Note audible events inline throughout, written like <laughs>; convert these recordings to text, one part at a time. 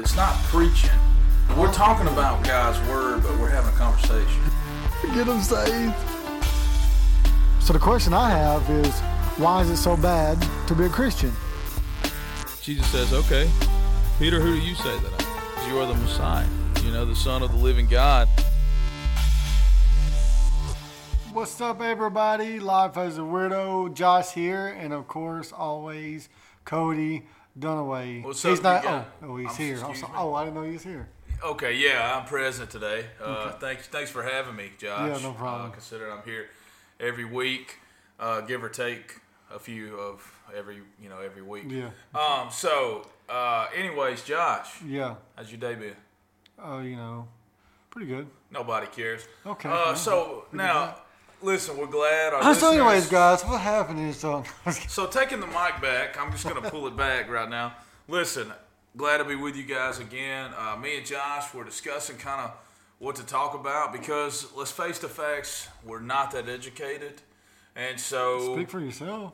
It's not preaching. We're talking about God's word, but we're having a conversation. Get them saved. So the question I have is, why is it so bad to be a Christian? Jesus says, "Okay, Peter, who do you say that I am? You are the Messiah. You know, the Son of the living God." What's up, everybody? Life as a weirdo, Josh here, and of course, always Cody Dunaway. What's he's up, not. Oh, oh, he's I'm- here. I'm excuse so- me? oh, I didn't know he was here. Okay, yeah, I'm present today. Uh, Thanks, thanks for having me, Josh. Yeah, no problem. Uh, considering I'm here every week, uh, give or take a few of every, you know, every week. Yeah, Um. So, uh, anyways, Josh, yeah. how's your day been? Oh, you know, pretty good. Nobody cares. Okay. Uh, so now, listen, we're glad. Our so, anyways, listeners- guys, what happened is, <laughs> um, So taking the mic back, I'm just gonna pull it back right now. Listen, glad to be with you guys again. Uh, me and Josh were discussing kind of what to talk about because let's face the facts, we're not that educated, and so speak for yourself.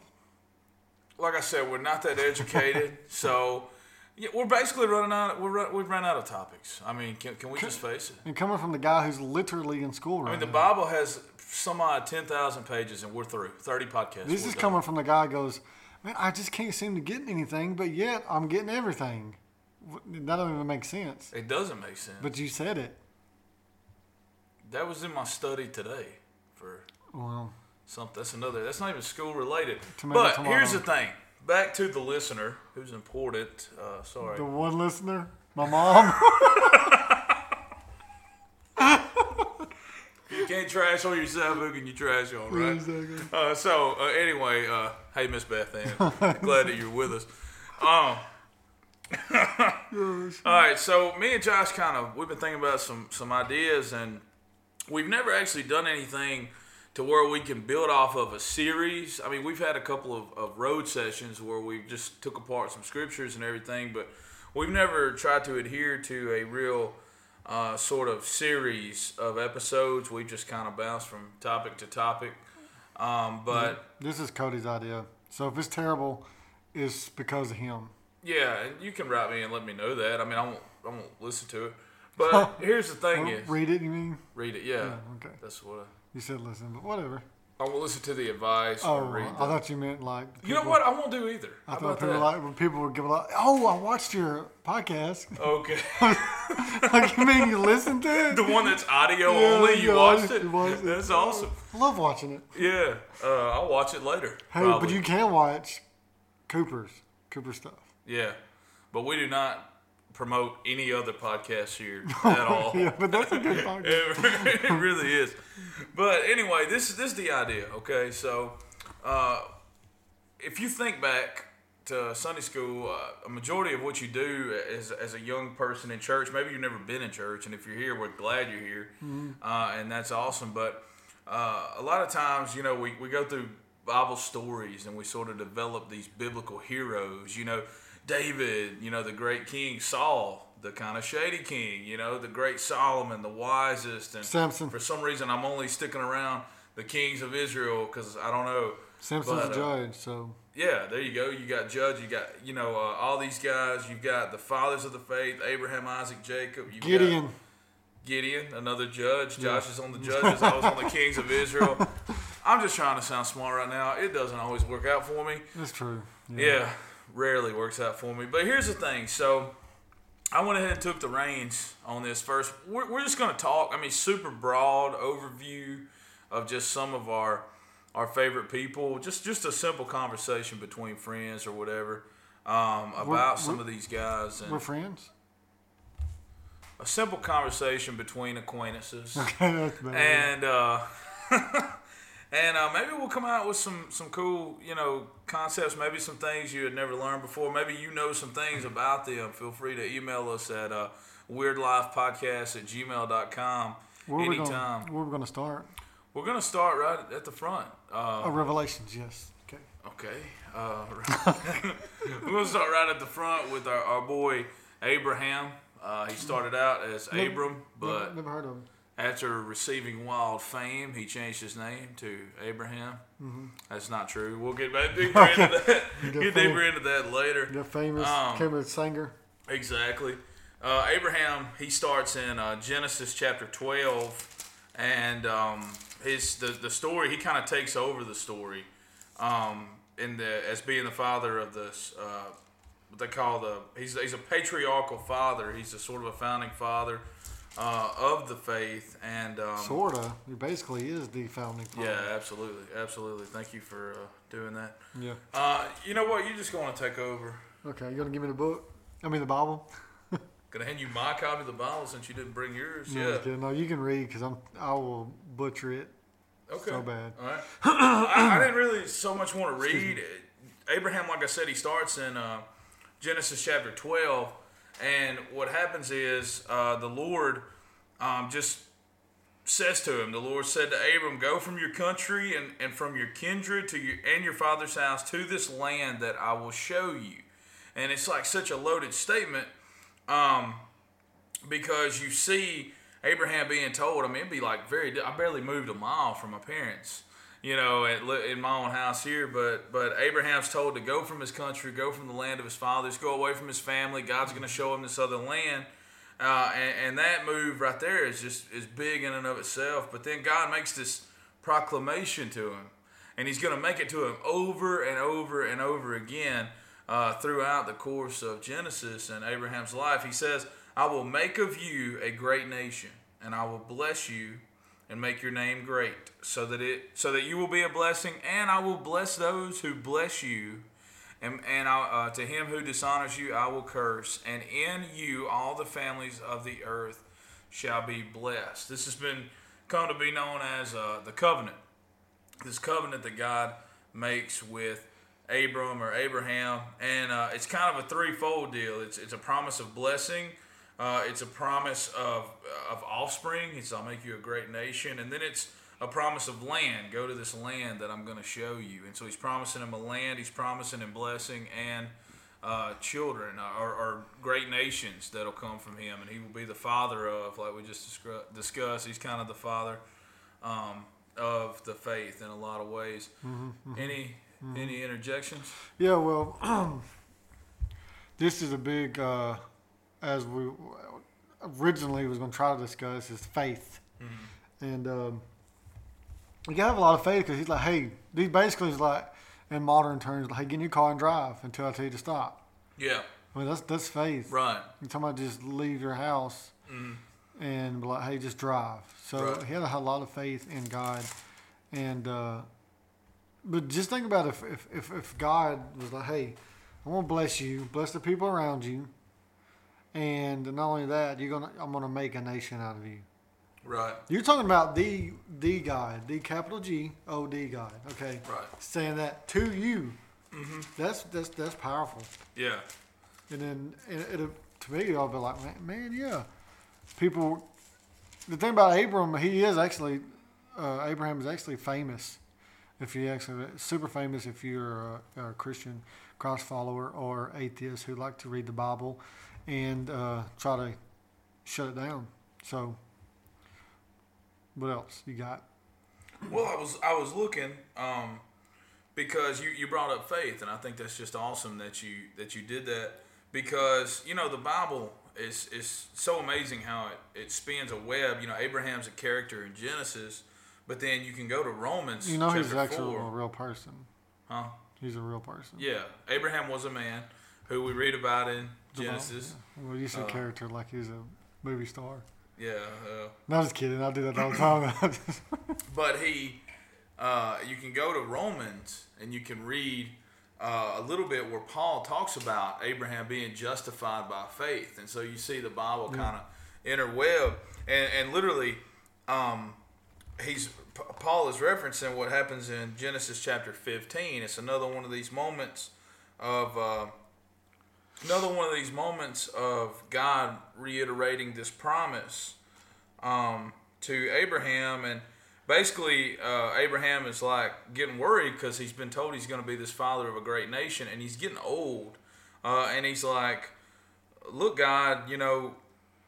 like I said, we're not that educated. <laughs> so yeah, we're basically running out. We're run, we've run out of topics. I mean, can, can we just face it? And coming from the guy who's literally in school right I mean, the now. Bible has some odd ten thousand pages, and we're through thirty podcasts. This we're is done. coming from the guy who goes, man, I just can't seem to get anything, but yet I'm getting everything. That doesn't even make sense. It doesn't make sense. But you said it. That was in my study today for Well, something. That's another. That's not even school related. Tomato, but tomato. here's the thing. Back to the listener, who's important. Uh, sorry. the one listener, my mom. <laughs> You can't trash on yourself. Who can you trash on, right? Exactly. Uh, so uh, anyway, uh, hey Miss Beth Ann, <laughs> glad that you're with us. Um, <laughs> all right, so me and Josh kind of we've been thinking about some some ideas, and we've never actually done anything to where we can build off of a series. I mean, we've had a couple of, of road sessions where we just took apart some scriptures and everything, but we've never tried to adhere to a real uh, sort of series of episodes. We just kind of bounce from topic to topic. Um, but this is Cody's idea. So if it's terrible, it's because of him. yeah, and you can write me and let me know that. I mean, I won't, I won't listen to it. <laughs> But here's the thing: is read it, you mean? read it. Yeah, Yeah, okay. that's what You said listen, but whatever. I, won't listen to the advice Oh, or read. I The, thought you meant like. you know what? I won't do either. I How thought people like when people were giving like, oh, I watched your podcast. okay, <laughs> like you mean you listened to it? the one that's audio Yeah, only. You watched it. watched it. That's awesome. I love watching it. Yeah, uh, I'll watch it later. Hey, probably. but you can watch Cooper's Cooper stuff. Yeah, but we do not promote any other podcast here <laughs> at all. Yeah, but that's a good <laughs> podcast. it, it really is. But anyway, this is this is the idea. Okay, so uh, if you think back to Sunday school, uh, a majority of what you do as, as a young person in church, maybe you've never been in church, and if you're here, we're glad you're here, uh, and that's awesome. But uh, a lot of times, you know, we, we go through Bible stories and we sort of develop these biblical heroes. You know, David, you know, the great king, Saul, the kind of shady king, you know, the great Solomon, the wisest. And Samson. For some reason, I'm only sticking around the kings of Israel because I don't know. Samson's But, a uh, judge, so Yeah, there you go. You got Judge. You got you know uh, all these guys. You've got the fathers of the faith: Abraham, Isaac, Jacob. You've Gideon. Got Gideon, another judge. Josh is on the <laughs> judges. I was on the kings of Israel. I'm just trying to sound smart right now. It doesn't always work out for me. That's true. Yeah, rarely works out for me. But here's the thing. So I went ahead and took the reins on this first. We're, we're just going to talk. I mean, super broad overview of just some of our our favorite people. Just just a simple conversation between friends or whatever um, about some of these guys We're and friends. a simple conversation between acquaintances. <laughs> Okay, that's and uh, <laughs> and uh, maybe we'll come out with some some cool you know concepts maybe some things you had never learned before maybe you know some things about them feel free to email us at uh, weirdlifepodcast at gmail.com where are we gonna, where are we gonna start? we're gonna start right at the front uh, Oh, Revelations, yes. Okay. okay uh, <laughs> we're gonna start right at the front with our, our boy abraham uh, he started out as abram but never, never heard of him. After receiving wild fame, he changed his name to Abraham. That's not true. We'll get back <laughs> deeper into that. Get deeper into that later. The famous Um. Exactly. uh, Abraham he starts in uh, Genesis chapter twelve, and um, his the the story he kind of takes over the story, um, in the as being the father of this. Uh, what they call the he's he's a patriarchal father. He's a sort of a founding father uh, of the faith, and um, Sorta. It basically is the founding father. yeah, absolutely, absolutely. Thank you for uh, doing that. Yeah. Uh, you know what? You're just going to take over. Okay, you gonna give me the book? I mean the Bible. <laughs> Gonna hand you my copy of the Bible since you didn't bring yours. No, yeah. no, you can read because I'm I will butcher it. Okay. So bad. All right. <clears throat> I, I didn't really so much want to read. Abraham, like I said, he starts in uh, Genesis chapter 12. And what happens is uh, the Lord um, just says to him, the Lord said to Abram, Go from your country and, and from your kindred to your and your father's house to this land that I will show you. And it's like such a loaded statement um, because you see Abraham being told, I mean, it'd be like very, I barely moved a mile from my parents, you know, at, in my own house here, but, but Abraham's told to go from his country, go from the land of his fathers, go away from his family. God's going to show him this other land. Uh, and, and that move right there is just is big in and of itself. But then God makes this proclamation to him, and He's going to make it to him over and over and over again uh, throughout the course of Genesis and Abraham's life. He says, "I will make of you a great nation, and I will bless you." And make your name great, so that it so that you will be a blessing, and I will bless those who bless you, and, and I, uh, to him who dishonors you, I will curse. And in you, all the families of the earth shall be blessed. This has been come to be known as uh, the covenant. This covenant that God makes with Abram or Abraham, and uh, it's kind of a threefold deal. It's it's a promise of blessing. Uh, it's a promise of of offspring. It's I'll make you a great nation, and then it's a promise of land. Go to this land that I'm going to show you. And so he's promising him a land. He's promising him blessing and uh, children uh, or, or great nations that'll come from him, and he will be the father of, like we just discussed. He's kind of the father um, of the faith in a lot of ways. Any any interjections? Yeah, well, <clears throat> this is a big, uh, as we originally was going to try to discuss, is faith. And um, you got to have a lot of faith because he's like, hey, he basically is like, in modern terms, like, hey, get in your car and drive until I tell you to stop. Yeah, I mean, that's that's faith. right. You're talking about just leave your house and be like, hey, just drive. So Right. he had a lot of faith in God, and uh, but just think about if, if if if God was like, hey, I'm gonna bless you, bless the people around you, and not only that, you're gonna I'm gonna make a nation out of you. Right. You're talking about the the God, the capital G O D God. Okay, Right. saying that to you. Mm-hmm. That's that's that's powerful. Yeah. And then and it, to me, I'll be like, man, man, yeah. People, the thing about Abram, he is actually, uh, Abraham is actually famous. If you actually, super famous if you're a, a Christian cross follower or atheist who like to read the Bible and uh, try to shut it down. So, what else you got? Well, I was I was looking um, because you, you brought up faith, and I think that's just awesome that you that you did that because you know the Bible is is so amazing how it, it spins a web. You know, Abraham's a character in Genesis, but then you can go to Romans. You know, he's actually four. a real person. Huh? He's a real person. Yeah, Abraham was a man who we read about in Genesis. yeah. Well, you said Uh, character like he's a movie star. Yeah, uh, No, I'm just kidding. I do that all the time. <laughs> but he, uh, you can go to Romans and you can read uh, a little bit where Paul talks about Abraham being justified by faith, and so you see the Bible kind of interweb, and and literally, um, he's P- Paul is referencing what happens in Genesis chapter 15. It's another one of these moments of uh, another one of these moments of God reiterating this promise um, to Abraham, and basically uh, Abraham is like getting worried because he's been told he's going to be this father of a great nation, and he's getting old, uh, and he's like, "Look, God, you know,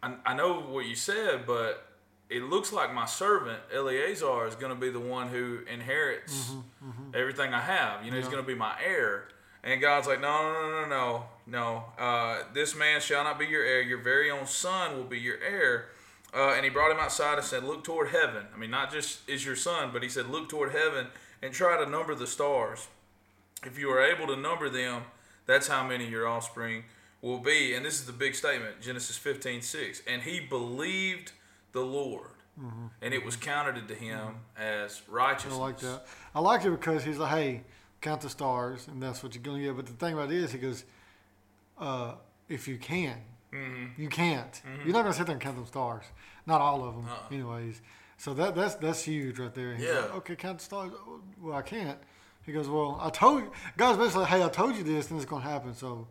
I, I know what you said, but." It looks like my servant Eleazar is going to be the one who inherits everything I have. You know, he's going to be my heir. And God's like, no, no, no, no, no, no. Uh, this man shall not be your heir. Your very own son will be your heir. Uh, and he brought him outside and said, Look toward heaven. I mean, not just is your son, but he said, Look toward heaven and try to number the stars. If you are able to number them, that's how many your offspring will be. And this is the big statement Genesis 15 6. And he believed the Lord, and it was counted to him as righteousness. I like that. I like it because he's like, hey, count the stars, and that's what you're going to get. But the thing about it is, he goes, uh, if you can, Mm-hmm. you can't. You're not going to sit there and count them stars. Not all of them, Uh-uh. anyways. So that that's that's huge right there. Yeah. like, okay, count the stars. Well, I can't. He goes, well, I told you. God's basically, hey, I told you this, and it's going to happen. So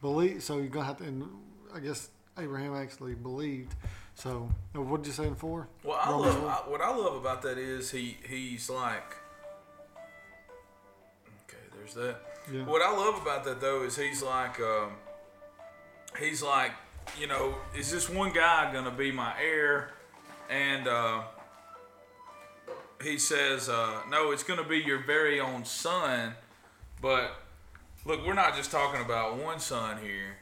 believe. So you're going to have to. And I guess Abraham actually believed. So what did you say in four? Well, I Romans love? I, what I love about that is he he's like, there's that. Yeah. What I love about that though is he's like, um, he's like, you know, is this one guy gonna be my heir? And uh, he says, uh, no, it's gonna be your very own son. But look, we're not just talking about one son here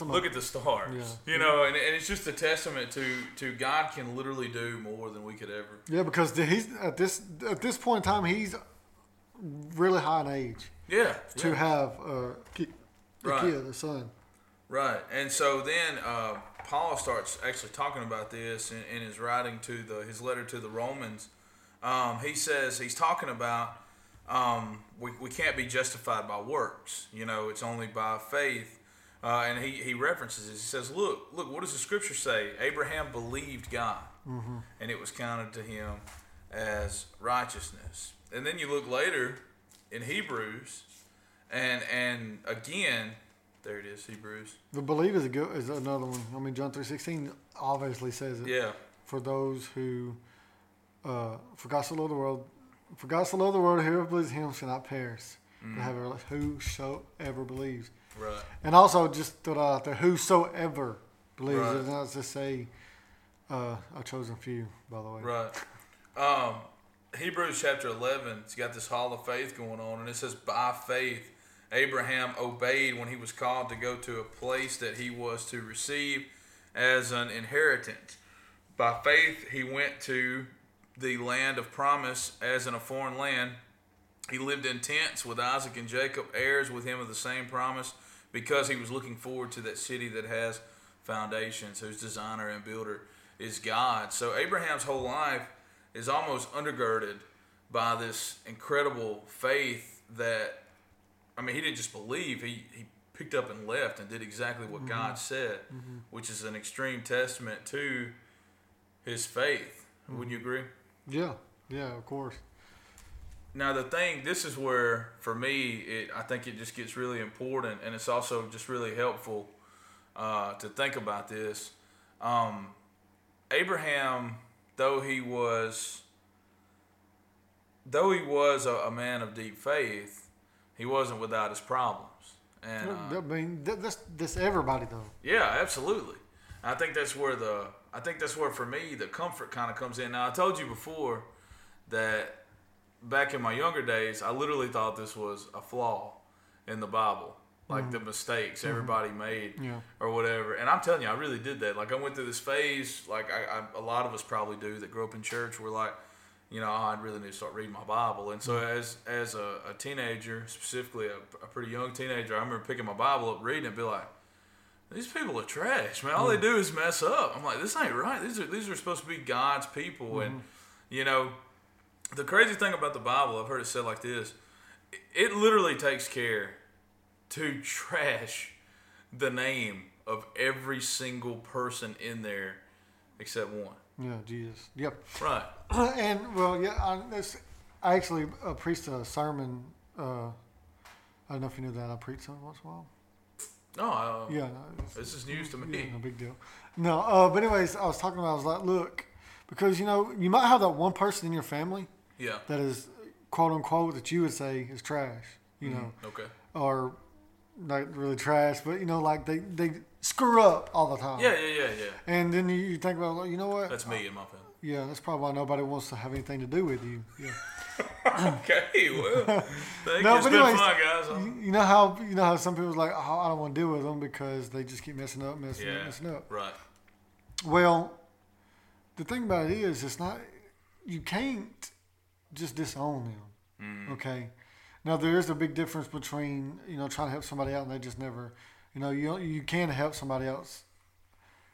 look at the stars Yeah. you know and, and it's just a testament to to god can literally do more than we could ever Yeah, because he's at this at this point in time he's really high in age yeah, to yeah. have a, ki- a Right. kid, a son. right and so then uh, paul starts actually talking about this in, in his writing to the his letter to the romans um, he says he's talking about um, we, we can't be justified by works you know it's only by faith uh, and he, he references this. He says, "Look, look. What does the scripture say? Abraham believed God, and it was counted to him as righteousness." And then you look later in Hebrews, and and again, there it is, Hebrews. The believe is a good is another one. I mean, John three sixteen obviously says it. Yeah, For those who uh, for God so loved the world, for God so loved the world, whoever believes in Him shall not perish, but have whosoever believes. right. And also, just throw that out there, whosoever believes. Right. It does not just say uh, a chosen few, by the way. Right. Um, Hebrews chapter 11, it's got this hall of faith going on, and it says, By faith, Abraham obeyed when he was called to go to a place that he was to receive as an inheritance. By faith, he went to the land of promise as in a foreign land. He lived in tents with Isaac and Jacob, heirs with him of the same promise, because he was looking forward to that city that has foundations, whose designer and builder is God. So Abraham's whole life is almost undergirded by this incredible faith that, I mean, he didn't just believe, he, he picked up and left and did exactly what God said, which is an extreme testament to his faith. Wouldn't you agree? Yeah, yeah, of course. Now the thing, this is where for me, it I think it just gets really important, and it's also just really helpful uh, to think about this. Um, Abraham, though he was, though he was a, a man of deep faith, he wasn't without his problems. And uh, I mean, that, that's that's everybody though. yeah, absolutely. I think that's where the I think that's where for me the comfort kind of comes in. Now I told you before that back in my younger days, I literally thought this was a flaw in the Bible, like the mistakes mm-hmm. everybody made Yeah. or whatever. And I'm telling you, I really did that. Like I went through this phase, like I, I a lot of us probably do that grew up in church. We're like, you know, oh, I really need to start reading my Bible. And so mm-hmm. as as a, a teenager, specifically a, a pretty young teenager, I remember picking my Bible up, reading it, and be like. These people are trash, man. All they mm-hmm. do is mess up. I'm like, this ain't right. These are these are supposed to be God's people, and you know, the crazy thing about the Bible, I've heard it said like this: it literally takes care to trash the name of every single person in there except one. Yeah, Jesus. Yep. Right. <clears throat> and well, yeah, I, this, I actually uh, preached a sermon. Uh, I don't know if you knew that I preached something once in a while. No, uh, Yeah, no, this is news to yeah, me. no big deal. No, uh, but anyways, I was talking about. I was like, look, because you know, you might have that one person in your family Yeah. that is quote unquote that you would say is trash. You know, Okay. or not really trash, but you know, like they they screw up all the time. Yeah, yeah, yeah, yeah. And then you, you think about, like, you know what? That's me in my family. Yeah, that's probably why nobody wants to have anything to do with you. Yeah. <laughs> okay, well, <laughs> thank No, you. It's but anyways, fun, guys. You, you know how you know how some people's like, oh, I don't want to deal with them because they just keep messing up, messing up, messing up. right. Well, the thing about it is, it's not. You can't just disown them. Mm-hmm. Okay. Now there is a big difference between you know trying to help somebody out and they just never, you know, you you can help somebody else.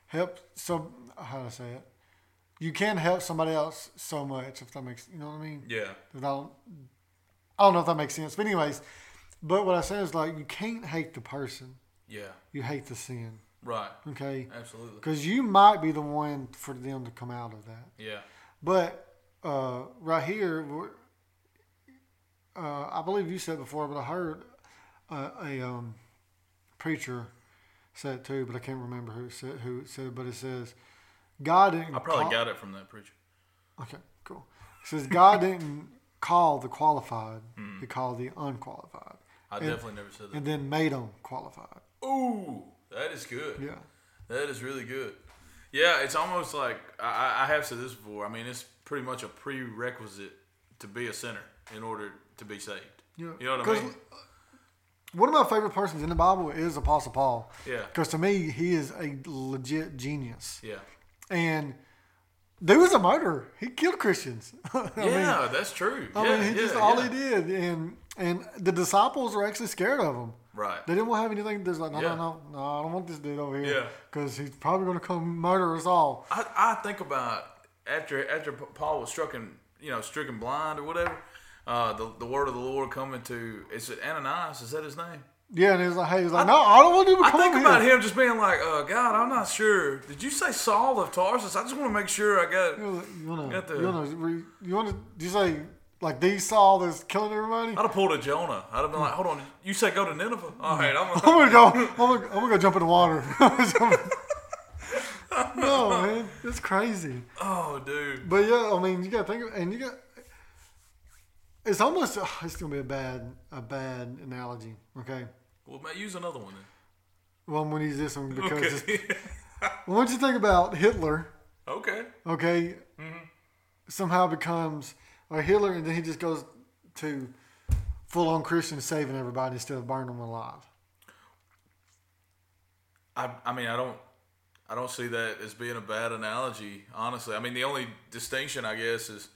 Help some how to say it? You can help somebody else so much if that makes you know what I mean. Yeah. I don't, I don't know if that makes sense. But anyways, but what I say is like you can't hate the person. yeah, You hate the sin. right. Okay. Absolutely. Because you might be the one for them to come out of that. Yeah, But uh, right here, we're- uh, I believe you said before, but I heard uh, a um, preacher say it too, but I can't remember who said who it said. But it says God didn't. I probably call- got it from that preacher. Okay, cool. It says God didn't call the qualified; Hmm. He called the unqualified, I And- definitely never said that. and then made them qualified. Ooh, that is good. Yeah. That is really good. Yeah, it's almost like I, I- I have said this before. I mean, it's pretty much a prerequisite to be a sinner in order to be saved. Yeah. You know what I mean? One of my favorite persons in the Bible is Apostle Paul. Yeah. Because to me, he is a legit genius. Yeah. And dude was a murderer. He killed Christians. <laughs> I mean, yeah, that's true. I yeah, mean, he yeah, just all yeah. he did, and and the disciples were actually scared of him. Right. They didn't want to have anything. There's like, no, Yeah. no, no, no, I don't want this dude over here. Yeah. Because he's probably going to come murder us all. I, I think about after after Paul was struck and you know, stricken blind or whatever. Uh, the the word of the Lord coming to is it Ananias? Is that his name? Yeah, and he's like, hey, he's like, no, I don't want you to I come think about here. him just being like, uh, God, I'm not sure. Did you say Saul of Tarsus? I just want to make sure I got. You want Got to, the- you want to, you want to, do you say like these Saul that's killing everybody? I'd have pulled a Jonah. I'd have been like, hold on, you say go to Nineveh? All right, I'm <laughs> I'm gonna. gonna go. <laughs> I'm gonna, I'm gonna go jump in the water. <laughs> no, man, it's crazy. Oh, dude. But yeah, I mean, you gotta think, of, and you got. It's almost. oh, it's gonna be a bad, a bad analogy. Okay. Well, man, use another one then. Well, I'm gonna use this one because. Okay. It's, well, <laughs> once you think about Hitler, okay. okay, mm-hmm. somehow becomes a Hitler, and then he just goes to full on Christian saving everybody instead of burning them alive. I, I mean, I don't, I don't see that as being a bad analogy. Honestly, I mean, the only distinction, I guess, is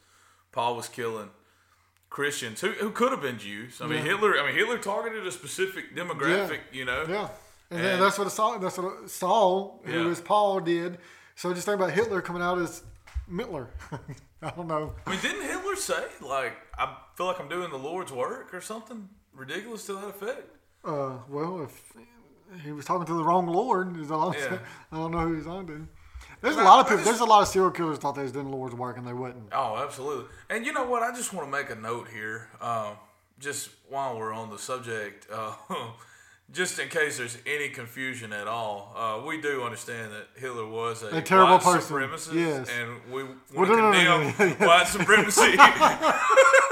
Paul was killing Christians who, who could have been Jews. I mean, Yeah. Hitler. I mean, Hitler targeted a specific demographic. You know. Yeah, and, And- that's what Saul, that's what Saul, who Yeah. is Paul, did. So just think about Hitler coming out as Mittler. <laughs> I don't know. I mean, didn't Hitler say like, "I feel like I'm doing the Lord's work" or something ridiculous to that effect? Uh, well, if he was talking to the wrong Lord, is all Yeah. <laughs> I don't know who he's on to. There's a lot of people. There's a lot of serial killers thought they was doing the Lord's work and they wasn't. Oh, absolutely. And you know what? I just want to make a note here, um, just while we're on the subject, <laughs> uh, just in case there's any confusion at all. Uh, we do understand that Hitler was a, A terrible white person. supremacist, Yes. and we want Well, to no, no, no, condemn no, white supremacy. <laughs>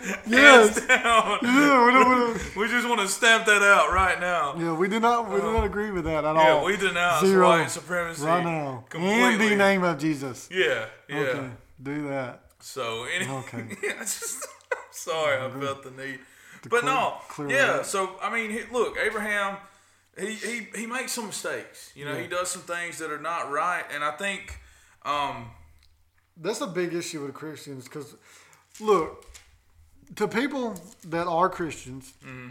<laughs> Yes. down. Yeah, we, don't, <laughs> We just want to stamp that out right now. yeah, we do not. We do not agree with that at Yeah, all. Yeah, we denounce Zero. white supremacy right now. completely. In the name of Jesus. Yeah, yeah. Okay, do that. So any, <laughs> Okay. yeah, just I'm sorry I felt the need, but clear- no, clear yeah. So I mean, look, Abraham, he, he he makes some mistakes. You know, Yeah. he does some things that are not right, and I think, um, That's a big issue with Christians because, look, to people that are Christians, mm-hmm.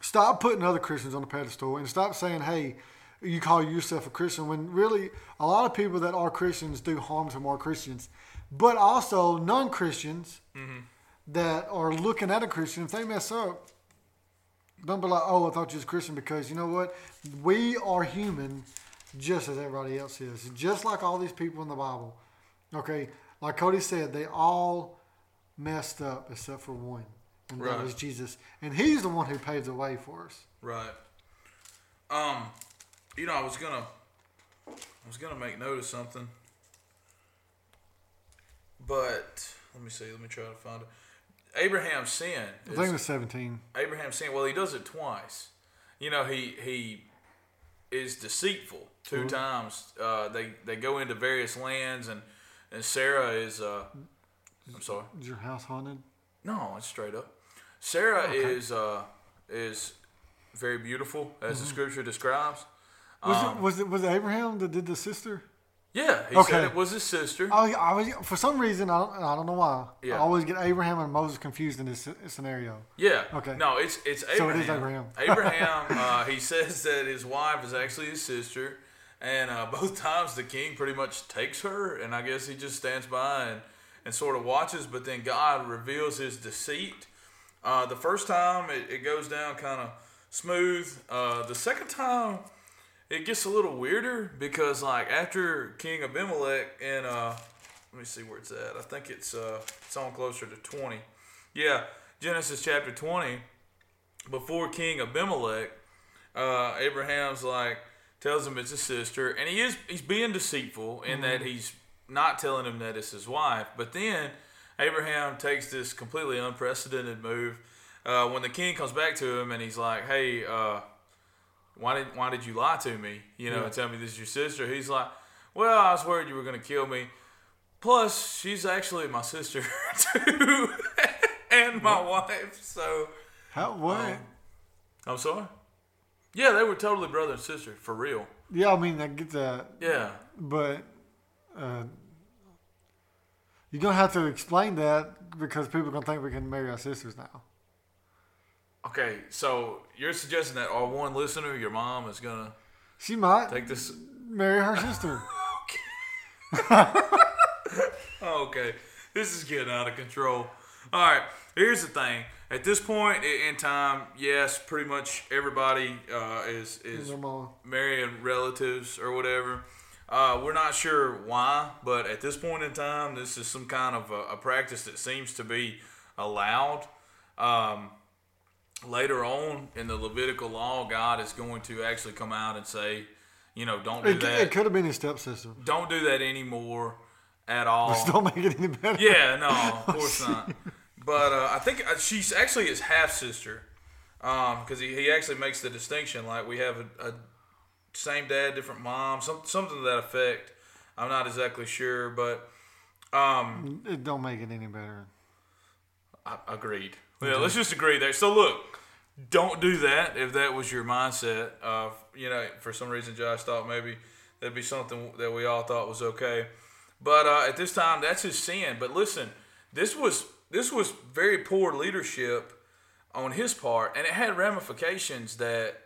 stop putting other Christians on the pedestal and stop saying, hey, you call yourself a Christian when really a lot of people that are Christians do harm to more Christians. But also non Christians mm-hmm. that are looking at a Christian, if they mess up, don't be like, oh, I thought you was a Christian because you know what? We are human just as everybody else is. Just like all these people in the Bible. Okay, like Cody said, they all messed up except for one, and that was Jesus. And he's the one who paved the way for us. right. Um, you know, I was gonna, I was gonna make note of something, but let me see. Let me try to find it. Abraham's sin. I think it was 17. Abraham sin. Well, he does it twice. You know, he he is deceitful 2 times. Uh, they they go into various lands and and Sarah is. Uh, I'm sorry. Is your house haunted? No, it's straight up. Sarah Okay. is uh, is very beautiful, as the scripture describes. Was Um, it was it was it Abraham that did the sister? Yeah, he Okay. said it was his sister. I, I was for some reason I don't, I don't know why. Yeah. I always get Abraham and Moses confused in this scenario. Yeah. Okay. No, it's it's So it Abraham. Abraham. <laughs> Abraham. Uh, he says that his wife is actually his sister, and uh, <laughs> both times the king pretty much takes her, and I guess he just stands by and and sort of watches. But then God reveals his deceit. Uh, the first time it, it goes down kind of smooth. Uh, the second time it gets a little weirder because like after King Abimelech and uh, let me see where it's at. I think it's uh, it's on closer to twenty. Yeah, Genesis chapter twenty. Before King Abimelech, uh, Abraham's like tells him it's his sister, and he is he's being deceitful in that he's not telling him that it's his wife. But then Abraham takes this completely unprecedented move uh, when the king comes back to him and he's like, "Hey, uh, why did why did you lie to me? You know, Yeah. and tell me this is your sister?" He's like, "Well, I was worried you were gonna kill me. Plus, she's actually my sister <laughs> too, <laughs> and my wife. So How what? um, I'm sorry. Yeah, they were totally brother and sister for real. yeah, I mean I get that, Yeah, but uh, you're gonna have to explain that because people are gonna think we can marry our sisters now. Okay, so you're suggesting that our one listener, your mom, is gonna She might take this? marry her sister. <laughs> Okay, this is getting out of control. All right, here's the thing. At this point in time, yes, pretty much everybody uh, is is marrying relatives or whatever. Uh, we're not sure why, but at this point in time, this is some kind of a, a practice that seems to be allowed. Um, later on in the Levitical law, God is going to actually come out and say, you know, don't do It, that. it could have been his stepsister. Don't do that anymore at all. Still make it any better. Yeah, no, of <laughs> course not. But uh, I think uh, she's actually his half sister, because he, he actually makes the distinction like we have a, a same dad, different mom, some, something to that effect. I'm not exactly sure, but um, It don't make it any better. I, agreed. Yeah, let's just agree there. So look, don't do that if that was your mindset. Uh, you know, for some reason, Josh thought maybe that'd be something that we all thought was okay. But uh, at this time, that's his sin. But listen, this was this was very poor leadership on his part, and it had ramifications that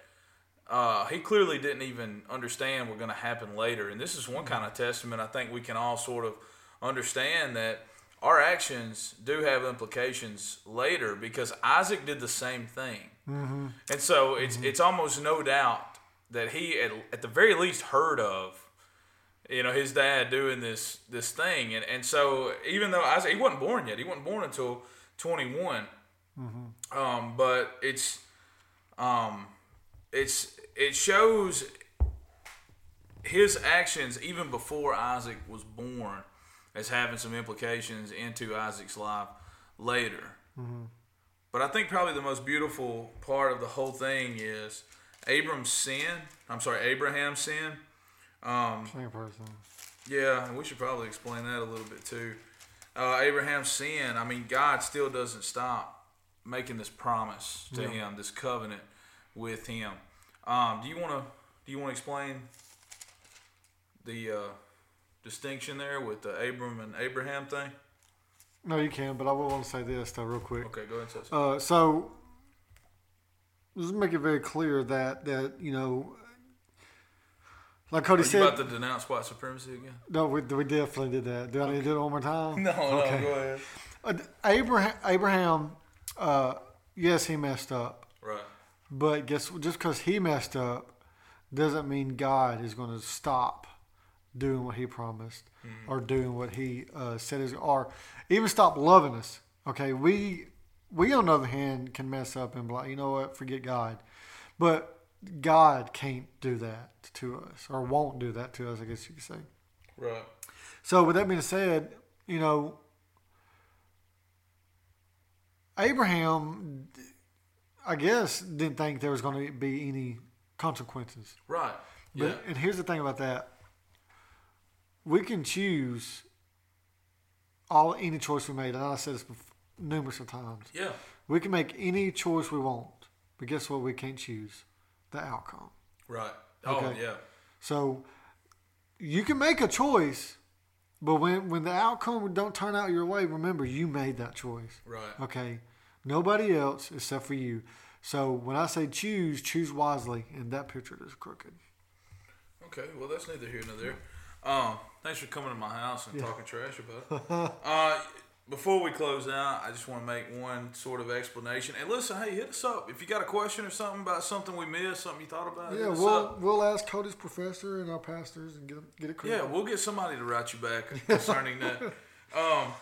uh, he clearly didn't even understand were going to happen later. And this is one kind of testament I think we can all sort of understand that our actions do have implications later because Isaac did the same thing. Mm-hmm. And so it's it's almost no doubt that he at, at the very least heard of you know his dad doing this this thing and and so even though Isaac he wasn't born yet he wasn't born until 21 um, but it's um, it's it shows his actions even before Isaac was born as having some implications into Isaac's life later. But I think probably the most beautiful part of the whole thing is Abram's sin. I'm sorry, Abraham's sin. Um, Same person. yeah, and we should probably explain that a little bit too. Uh, Abraham's sin. I mean, God still doesn't stop making this promise to Yeah. him, this covenant with him. Um, do you want to? Do you want to explain the uh, distinction there with the Abram and Abraham thing? No, you can, but I will want to say this though, real quick. Okay, go ahead. And say. Uh, so let's make it very clear that that you know, like Cody Are you said, about to denounce white supremacy again? no, we, we definitely did that. Do I need to do it one more time? <laughs> No, Okay. no, go ahead. Uh, Abraham, Abraham, uh, yes, he messed up, Right. But guess just because he messed up doesn't mean God is going to stop doing what He promised or doing what He uh, said is, or even stop loving us. Okay, we we on the other hand can mess up and be like, you know what, forget God, but God can't do that to us or won't do that to us. I guess you could say. Right. So with that being said, you know, Abraham, I guess, didn't think there was going to be any consequences. Right. But Yeah. and here's the thing about that: we can choose all any choice we made. And I said this bef- numerous of times. Yeah. We can make any choice we want, but guess what? We can't choose the outcome. Right. Oh Okay. yeah. So you can make a choice, but when when the outcome don't turn out your way, remember you made that choice. Right. Okay. Nobody else except for you. So when I say choose, choose wisely, and that picture is crooked. Okay, well that's neither here nor there. Um, thanks for coming to my house and talking trash about it. <laughs> uh, before we close out, I just want to make one sort of explanation. And listen, hey, hit us up if you got a question or something about something we missed, something you thought about. Yeah, we'll up. we'll ask Cody's professor and our pastors and get get it Yeah, we'll get somebody to write you back concerning that. <laughs> Um,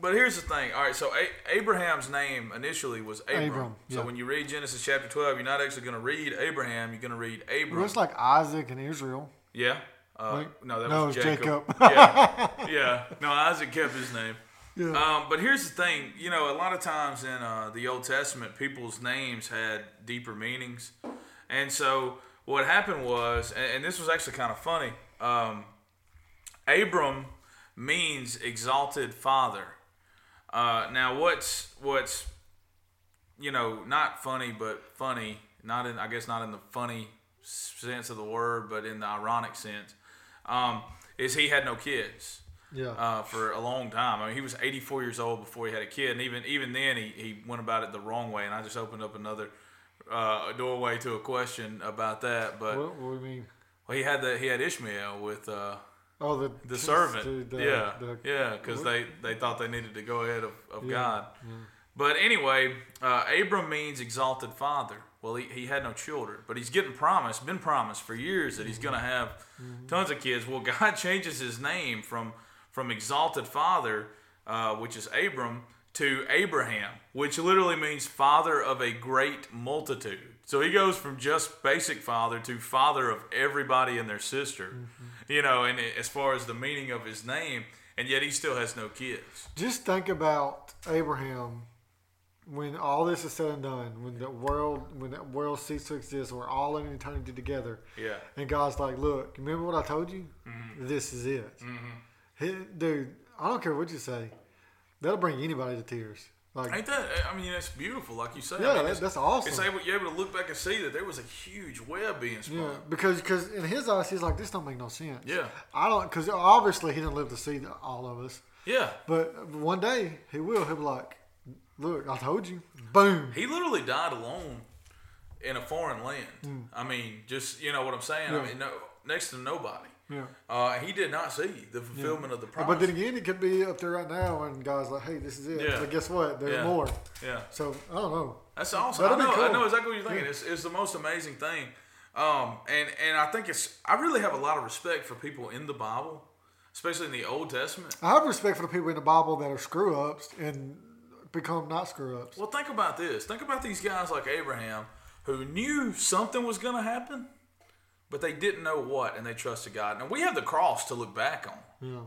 but here's the thing. All right, so A- Abraham's name initially was Abram. Abram, So when you read Genesis chapter 12, you're not actually going to read Abraham. You're going to read Abram. Well, it's like Isaac and Israel. Yeah. Uh, Like- no, that no, was Jacob. Jacob. <laughs> yeah, <laughs> yeah. No, Isaac kept his name. Yeah. Um, but here's the thing. You know, a lot of times in uh, the Old Testament, people's names had deeper meanings, and so what happened was, and, and this was actually kind of funny. Um, Abram means exalted father. Uh, now, what's what's you know not funny but funny, not in I guess not in the funny sense of the word, but in the ironic sense, um, is he had no kids Yeah. uh, for a long time. I mean, he was 84 years old before he had a kid, and even even then, he, he went about it the wrong way. And I just opened up another uh, doorway to a question about that. But what, what do you mean? well, he had the he had Ishmael with uh, Oh, the the servant. the- the- yeah, the- yeah, because they they thought they needed to go ahead of, of Yeah, God. But anyway, uh, Abram means exalted father. Well, he, he had no children, but he's getting promised, been promised for years that he's going to have tons of kids. Well, <laughs> God changes his name from from exalted father, uh, which is Abram, to Abraham, which literally means father of a great multitude. So he goes from just basic father to father of everybody and their sister, you know, and as far as the meaning of his name, and yet he still has no kids. Just think about Abraham when all this is said and done, when the world when that world ceases to exist, we're all in eternity together. Yeah. And God's like, look, remember what I told you? Mm-hmm. This is it. He- dude, I don't care what you say. That'll bring anybody to tears. Like, Ain't that? I mean, it's beautiful, like you say. Yeah, I mean, that- that's awesome. It's able, you're able to look back and see that there was a huge web being spun. yeah, because cause in his eyes, he's like, this don't make no sense. Yeah. I don't, because obviously he didn't live to see all of us. Yeah. But one day he will. He'll be like, look, I told you. Boom. He literally died alone in a foreign land. Mm. I mean, just you know what I'm saying. Yeah. I mean, no, next to nobody. Yeah. Uh, he did not see the fulfillment of the promise. But then again, it could be up there right now, and guys like, "Hey, this is it." Yeah. But guess what? There's Yeah. more. yeah. So I don't know. That's awesome. I That'd know. be I know exactly what you're thinking. It's, it's the most amazing thing. Um, and and I think it's. I really have a lot of respect for people in the Bible, especially in the Old Testament. I have respect for the people in the Bible that are screw ups and become not screw ups. Well, think about this. Think about these guys like Abraham who knew something was going to happen, but they didn't know what, and they trusted God. And we have the cross to look back on. Yeah.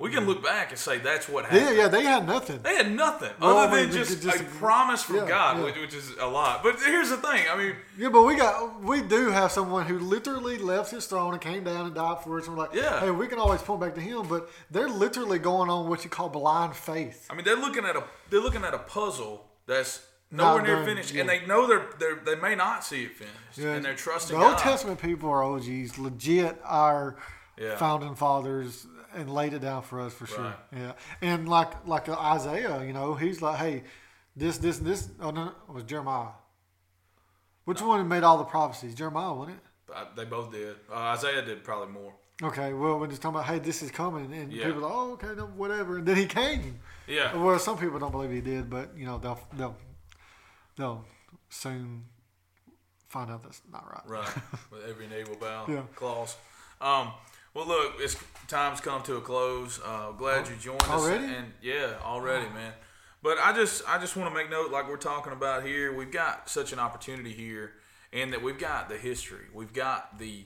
We can look back and say that's what happened. Yeah, yeah, they had nothing. They had nothing Well, other I than just, just- a promise from yeah, God, yeah. Which, which is a lot. But here's the thing. I mean, Yeah, but we got we do have someone who literally left his throne and came down and died for us. And we're like, Yeah. hey, we can always point back to him, but they're literally going on what you call blind faith. I mean, they're looking at a they're looking at a puzzle that's nowhere near finished, yeah. and they know they're, they're they may not see it finished, Yeah, and they're trusting the Old God. Testament people are OGs, legit our Yeah. founding fathers, and laid it down for us for sure. Right. Yeah, and like like Isaiah, you know, he's like, hey, this this this. Oh no, it was Jeremiah. Which one made all the prophecies? Jeremiah, wasn't it? Uh, They both did. Uh, Isaiah did probably more. Okay, well, when he's talking about, hey, this is coming, and Yeah. people are like, oh, okay, no, whatever, and then he came. Yeah. Well, some people don't believe he did, but you know, they'll they'll they'll soon find out that's not right. Right. <laughs> With every naval bow. Yeah. Clause. Um, well, look, it's time's come to a close. Uh, glad you joined us. Already? And yeah, already, man. But I just, I just want to make note, like we're talking about here, we've got such an opportunity here, and that we've got the history, we've got the,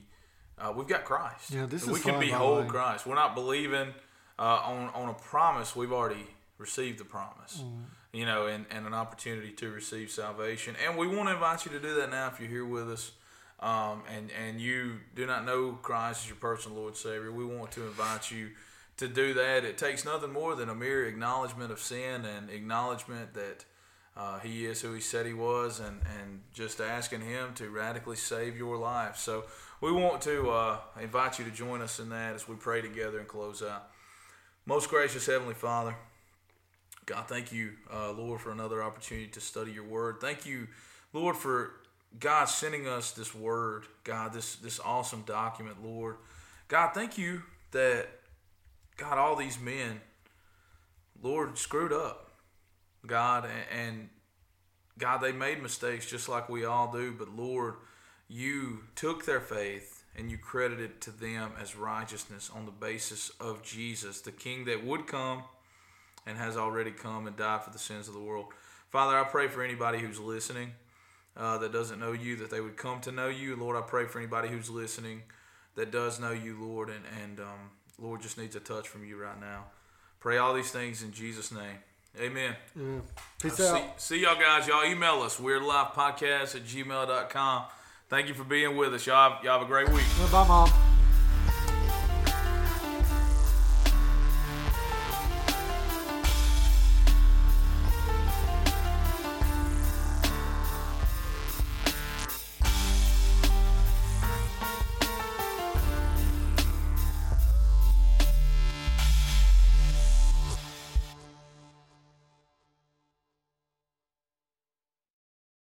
uh, we've got Christ. Yeah, this we is can fun, by behold. Christ. We're not believing uh, on on a promise. We've already received the promise. Mm. You know, and, and an opportunity to receive salvation. And we want to invite you to do that now if you're here with us. Um, and, and you do not know Christ as your personal Lord Savior, we want to invite you to do that. It takes nothing more than a mere acknowledgement of sin and acknowledgement that uh, He is who He said He was, and, and just asking Him to radically save your life. So we want to uh, invite you to join us in that as we pray together and close out. Most gracious Heavenly Father, God, thank you, uh, Lord, for another opportunity to study your word. Thank you, Lord, for God sending us this word, God, this, this awesome document, Lord. God, thank you that, God, all these men, Lord, screwed up. God, and, God, they made mistakes just like we all do, but Lord, you took their faith and you credited to them as righteousness on the basis of Jesus, the King that would come and has already come and died for the sins of the world. Father, I pray for anybody who's listening uh, that doesn't know you, that they would come to know you. Lord, I pray for anybody who's listening that does know you, Lord, and, and um, Lord just needs a touch from you right now. Pray all these things in Jesus' name. Amen. Yeah. Peace Uh, out. see, see y'all guys. Y'all email us, weirdlifepodcast at gmail.com. Thank you for being with us. Y'all have, y'all have a great week. Bye, mom.